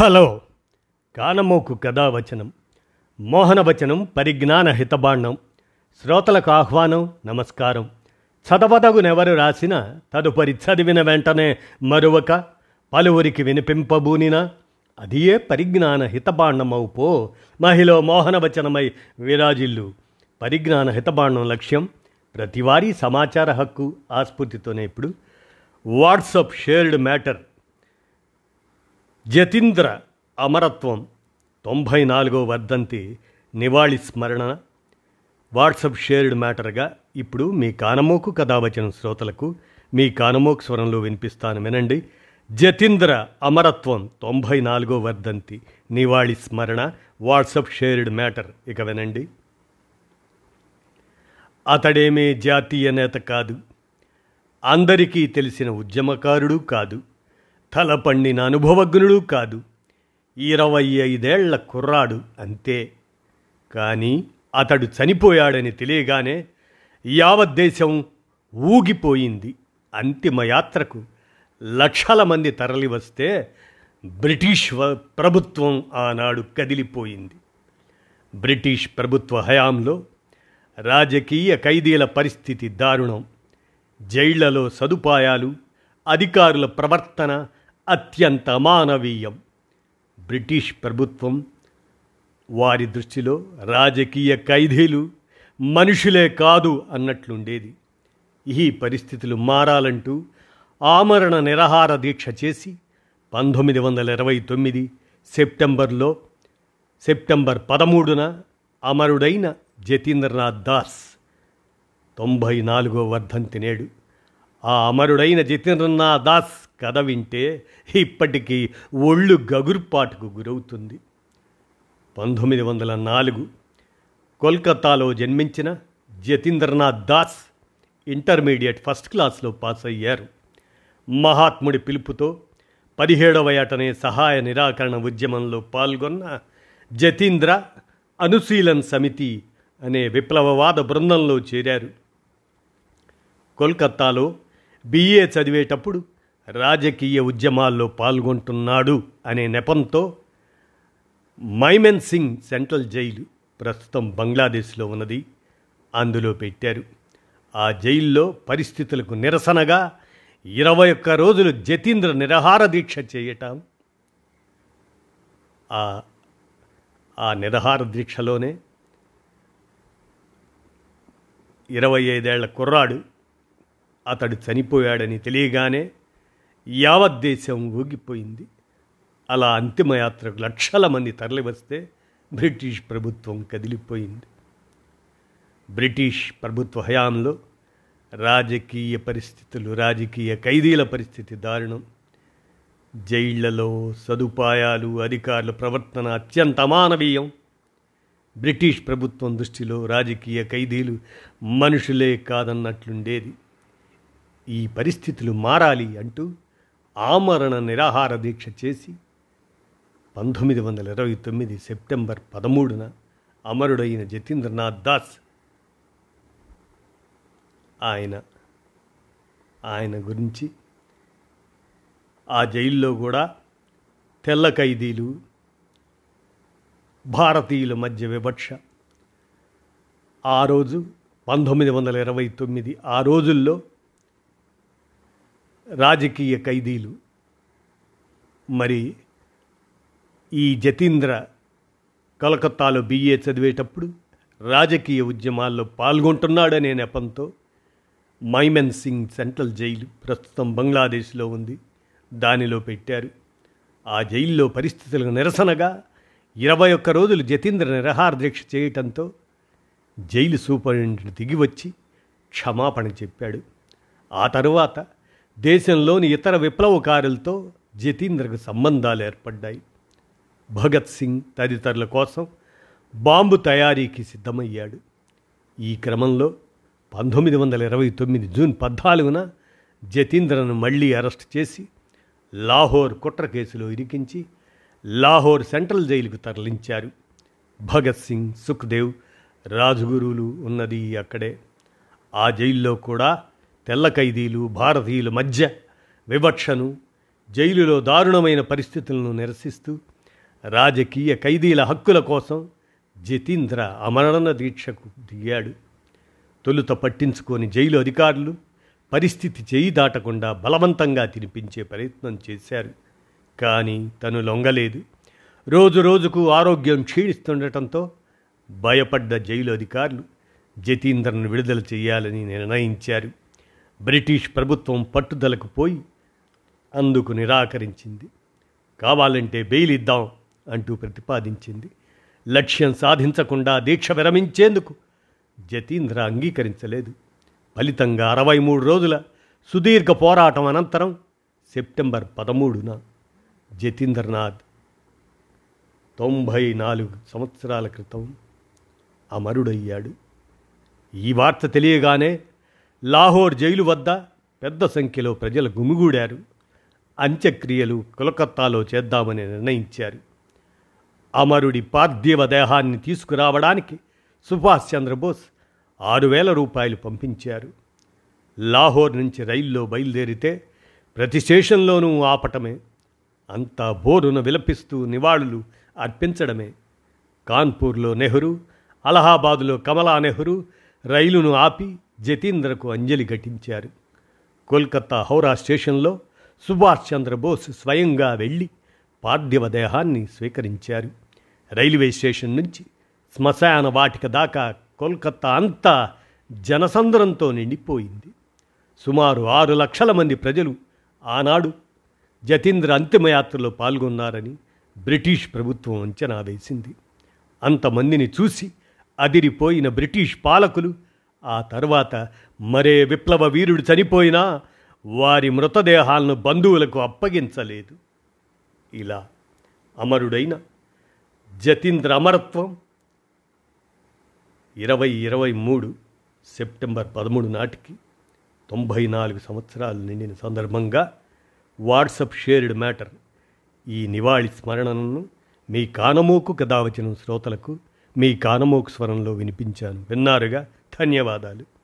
Hello. కానమోకు కథావచనం మోహనవచనం పరిజ్ఞాన హితబాండం. శ్రోతలకు ఆహ్వానం నమస్కారం. చదవదగునెవరు రాసిన తదుపరి చదివిన వెంటనే మరొక పలువురికి వినిపింపబూనిన అదియే పరిజ్ఞాన హితబాండమవు మహిళ మోహనవచనమై విరాజిల్లు. పరిజ్ఞాన హితబాండం లక్ష్యం ప్రతివారీ సమాచార హక్కు ఆస్ఫూర్తితోనే ఇప్పుడు. WhatsApp shared matter. జతీంద్ర అమరత్వం తొంభై నాలుగో వర్ధంతి నివాళి స్మరణ. వాట్సప్ షేర్డ్ మ్యాటర్గా ఇప్పుడు మీ కానమోకు కథావచన శ్రోతలకు మీ కానమోకు స్వరంలో వినిపిస్తాను వినండి. జతీంద్ర అమరత్వం తొంభై నాలుగో వర్ధంతి నివాళి స్మరణ. వాట్సప్ షేర్డ్ మ్యాటర్ ఇక వినండి. అతడేమీ జాతీయ నేత కాదు. అందరికీ తెలిసిన ఉద్యమకారుడు కాదు. తల పండిన అనుభవజ్ఞుడు కాదు. ఇరవై ఐదేళ్ళ కుర్రాడు అంతే. కానీ అతడు చనిపోయాడని తెలియగానే యావత్ దేశం ఊగిపోయింది. అంతిమయాత్రకు లక్షల మంది తరలివస్తే బ్రిటిష్ ప్రభుత్వం ఆనాడు కదిలిపోయింది. బ్రిటిష్ ప్రభుత్వ హయాంలో రాజకీయ ఖైదీల పరిస్థితి దారుణం. జైళ్ళలో సదుపాయాలు అధికారుల ప్రవర్తన అత్యంత మానవీయం బ్రిటిష్ ప్రభుత్వం వారి దృష్టిలో రాజకీయ ఖైదీలు మనుషులే కాదు అన్నట్లుండేది. ఈ పరిస్థితులు మారాలంటూ ఆమరణ నిరహార దీక్ష చేసి పంతొమ్మిది వందల ఇరవై తొమ్మిది సెప్టెంబర్లో సెప్టెంబర్ పదమూడున అమరుడైన జతీంద్రనాథ్ దాస్ తొంభై నాలుగో వర్ధంతి నేడు ఆ అమరుడైన జతీంద్రనాథ్ దాస్ కథ వింటే ఇప్పటికీ ఒళ్ళు గగుర్పాటుకు గురవుతుంది. పంతొమ్మిది వందల నాలుగు కోల్కతాలో జన్మించిన జతీంద్రనాథ్ దాస్ ఇంటర్మీడియట్ ఫస్ట్ క్లాస్లో పాస్ అయ్యారు. మహాత్ముడి పిలుపుతో పదిహేడవ ఏటనే సహాయ నిరాకరణ ఉద్యమంలో పాల్గొన్న జతీంద్ర అనుశీలన్ సమితి అనే విప్లవవాద బృందంలో చేరారు. కోల్కత్తాలో బిఏ చదివేటప్పుడు రాజకీయ ఉద్యమాల్లో పాల్గొంటున్నాడు అనే నెపంతో మైమెన్ సింగ్ సెంట్రల్ జైలు ప్రస్తుతం బంగ్లాదేశ్లో ఉన్నది. అందులో పెట్టారు. ఆ జైల్లో పరిస్థితులకు నిరసనగా ఇరవై ఒక్క రోజులు జతీంద్ర నిరహార దీక్ష చేయటం. ఆ ఆ నిరహార దీక్షలోనే ఇరవై ఐదేళ్ళ కుర్రాడు అతడు చనిపోయాడని తెలియగానే యావత్ దేశం ఊగిపోయింది. అలా అంతిమయాత్రకు లక్షల మంది తరలివస్తే బ్రిటిష్ ప్రభుత్వం కదిలిపోయింది. బ్రిటిష్ ప్రభుత్వ హయాంలో రాజకీయ పరిస్థితులు రాజకీయ ఖైదీల పరిస్థితి దారుణం. జైళ్ళలో సదుపాయాలు అధికారుల ప్రవర్తన అత్యంత అమానవీయం. బ్రిటిష్ ప్రభుత్వం దృష్టిలో రాజకీయ ఖైదీలు మనుషులే కాదన్నట్లుండేది. ఈ పరిస్థితులు మారాలి అంటూ ఆమరణ నిరాహార దీక్ష చేసి పంతొమ్మిది వందల ఇరవై తొమ్మిది సెప్టెంబర్ పదమూడున అమరుడైన జతీంద్రనాథ్ దాస్ ఆయన ఆయన గురించి ఆ జైల్లో కూడా తెల్ల ఖైదీలు భారతీయుల మధ్య వివక్ష. ఆ రోజు పంతొమ్మిది వందల ఇరవై తొమ్మిది ఆ రోజుల్లో రాజకీయ ఖైదీలు. మరి ఈ జతీంద్ర కలకత్తాలో బిఏ చదివేటప్పుడు రాజకీయ ఉద్యమాల్లో పాల్గొంటున్నాడనే నెపంతో మైమెన్ సింగ్ సెంట్రల్ జైలు ప్రస్తుతం బంగ్లాదేశ్లో ఉంది. దానిలో పెట్టారు. ఆ జైల్లో పరిస్థితులకు నిరసనగా ఇరవై ఒక్క రోజులు జతీంద్ర నిరహార దీక్ష చేయటంతో జైలు సూపరింటెండెంట్ దిగి వచ్చి క్షమాపణ చెప్పాడు. ఆ తరువాత దేశంలోని ఇతర విప్లవకారులతో జతీంద్రకు సంబంధాలు ఏర్పడ్డాయి. భగత్ సింగ్ తదితరుల కోసం బాంబు తయారీకి సిద్ధమయ్యాడు. ఈ క్రమంలో పంతొమ్మిది వందల ఇరవై తొమ్మిది జూన్ పద్నాలుగున జతీంద్రను మళ్ళీ అరెస్ట్ చేసి లాహోర్ కుట్ర కేసులో ఇరికించి లాహోర్ సెంట్రల్ జైలుకు తరలించారు. భగత్ సింగ్ సుఖ్దేవ్ రాజగురువులు ఉన్నది అక్కడే. ఆ జైల్లో కూడా తెల్ల ఖైదీలు భారతీయుల మధ్య వివక్షను జైలులో దారుణమైన పరిస్థితులను నిరసిస్తూ రాజకీయ ఖైదీల హక్కుల కోసం జతీంద్ర అమరణ దీక్షకు దిగాడు. తొలుత పట్టించుకొని జైలు అధికారులు పరిస్థితి చేయి దాటకుండా బలవంతంగా తినిపించే ప్రయత్నం చేశారు. కానీ తను లొంగలేదు. రోజు రోజుకు ఆరోగ్యం క్షీణిస్తుండటంతో భయపడ్డ జైలు అధికారులు జతీంద్రను విడుదల చేయాలని నిర్ణయించారు. బ్రిటిష్ ప్రభుత్వం పట్టుదలకు పోయి అందుకు నిరాకరించింది. కావాలంటే బెయిల్ ఇద్దాం అంటూ ప్రతిపాదించింది. లక్ష్యం సాధించకుండా దీక్ష విరమించేందుకు జతీంద్ర అంగీకరించలేదు. ఫలితంగా అరవై మూడు రోజుల సుదీర్ఘ పోరాటం అనంతరం సెప్టెంబర్ పదమూడున జతీంద్రనాథ్ తొంభై నాలుగు సంవత్సరాల క్రితం అమరుడయ్యాడు. ఈ వార్త తెలియగానే లాహోర్ జైలు వద్ద పెద్ద సంఖ్యలో ప్రజలు గుమిగూడారు. అంత్యక్రియలు కోలకత్తాలో చేద్దామని నిర్ణయించారు. అమరుడి పార్థివ దేహాన్ని తీసుకురావడానికి సుభాష్ చంద్రబోస్ ఆరు వేల రూపాయలు పంపించారు. లాహోర్ నుంచి రైల్లో బయలుదేరితే ప్రతి స్టేషన్లోనూ ఆపటమే అంతా బోరున విలపిస్తూ నివాళులు అర్పించడమే. కాన్పూర్లో నెహ్రూ అలహాబాదులో కమలా నెహ్రూ రైలును ఆపి జతీంద్రకు అంజలి ఘటించారు. కోల్కత్తా హౌరా స్టేషన్లో సుభాష్ చంద్రబోస్ స్వయంగా వెళ్ళి పార్థివ దేహాన్ని స్వీకరించారు. రైల్వే స్టేషన్ నుంచి శ్మశాన వాటిక దాకా కోల్కత్తా అంతా జనసంద్రంతో నిండిపోయింది. సుమారు ఆరు లక్షల మంది ప్రజలు ఆనాడు జతీంద్ర అంతిమయాత్రలో పాల్గొన్నారని బ్రిటిష్ ప్రభుత్వం అంచనా వేసింది. అంతమందిని చూసి అదిరిపోయిన బ్రిటిష్ పాలకులు ఆ తర్వాత మరే విప్లవ వీరుడు చనిపోయినా వారి మృతదేహాలను బంధువులకు అప్పగించలేదు. ఇలా అమరుడైన జతీంద్ర అమరత్వం ఇరవై ఇరవై మూడు సెప్టెంబర్ పదమూడు నాటికి తొంభై నాలుగు సంవత్సరాలు నిండిన సందర్భంగా వాట్సప్ షేర్డ్ మ్యాటర్ ఈ నివాళి స్మరణను మీ కానమోకు కథావచనం శ్రోతలకు మీ కానమోకు స్వరంలో వినిపించాను. విన్నారుగా ధన్యవాదాలు.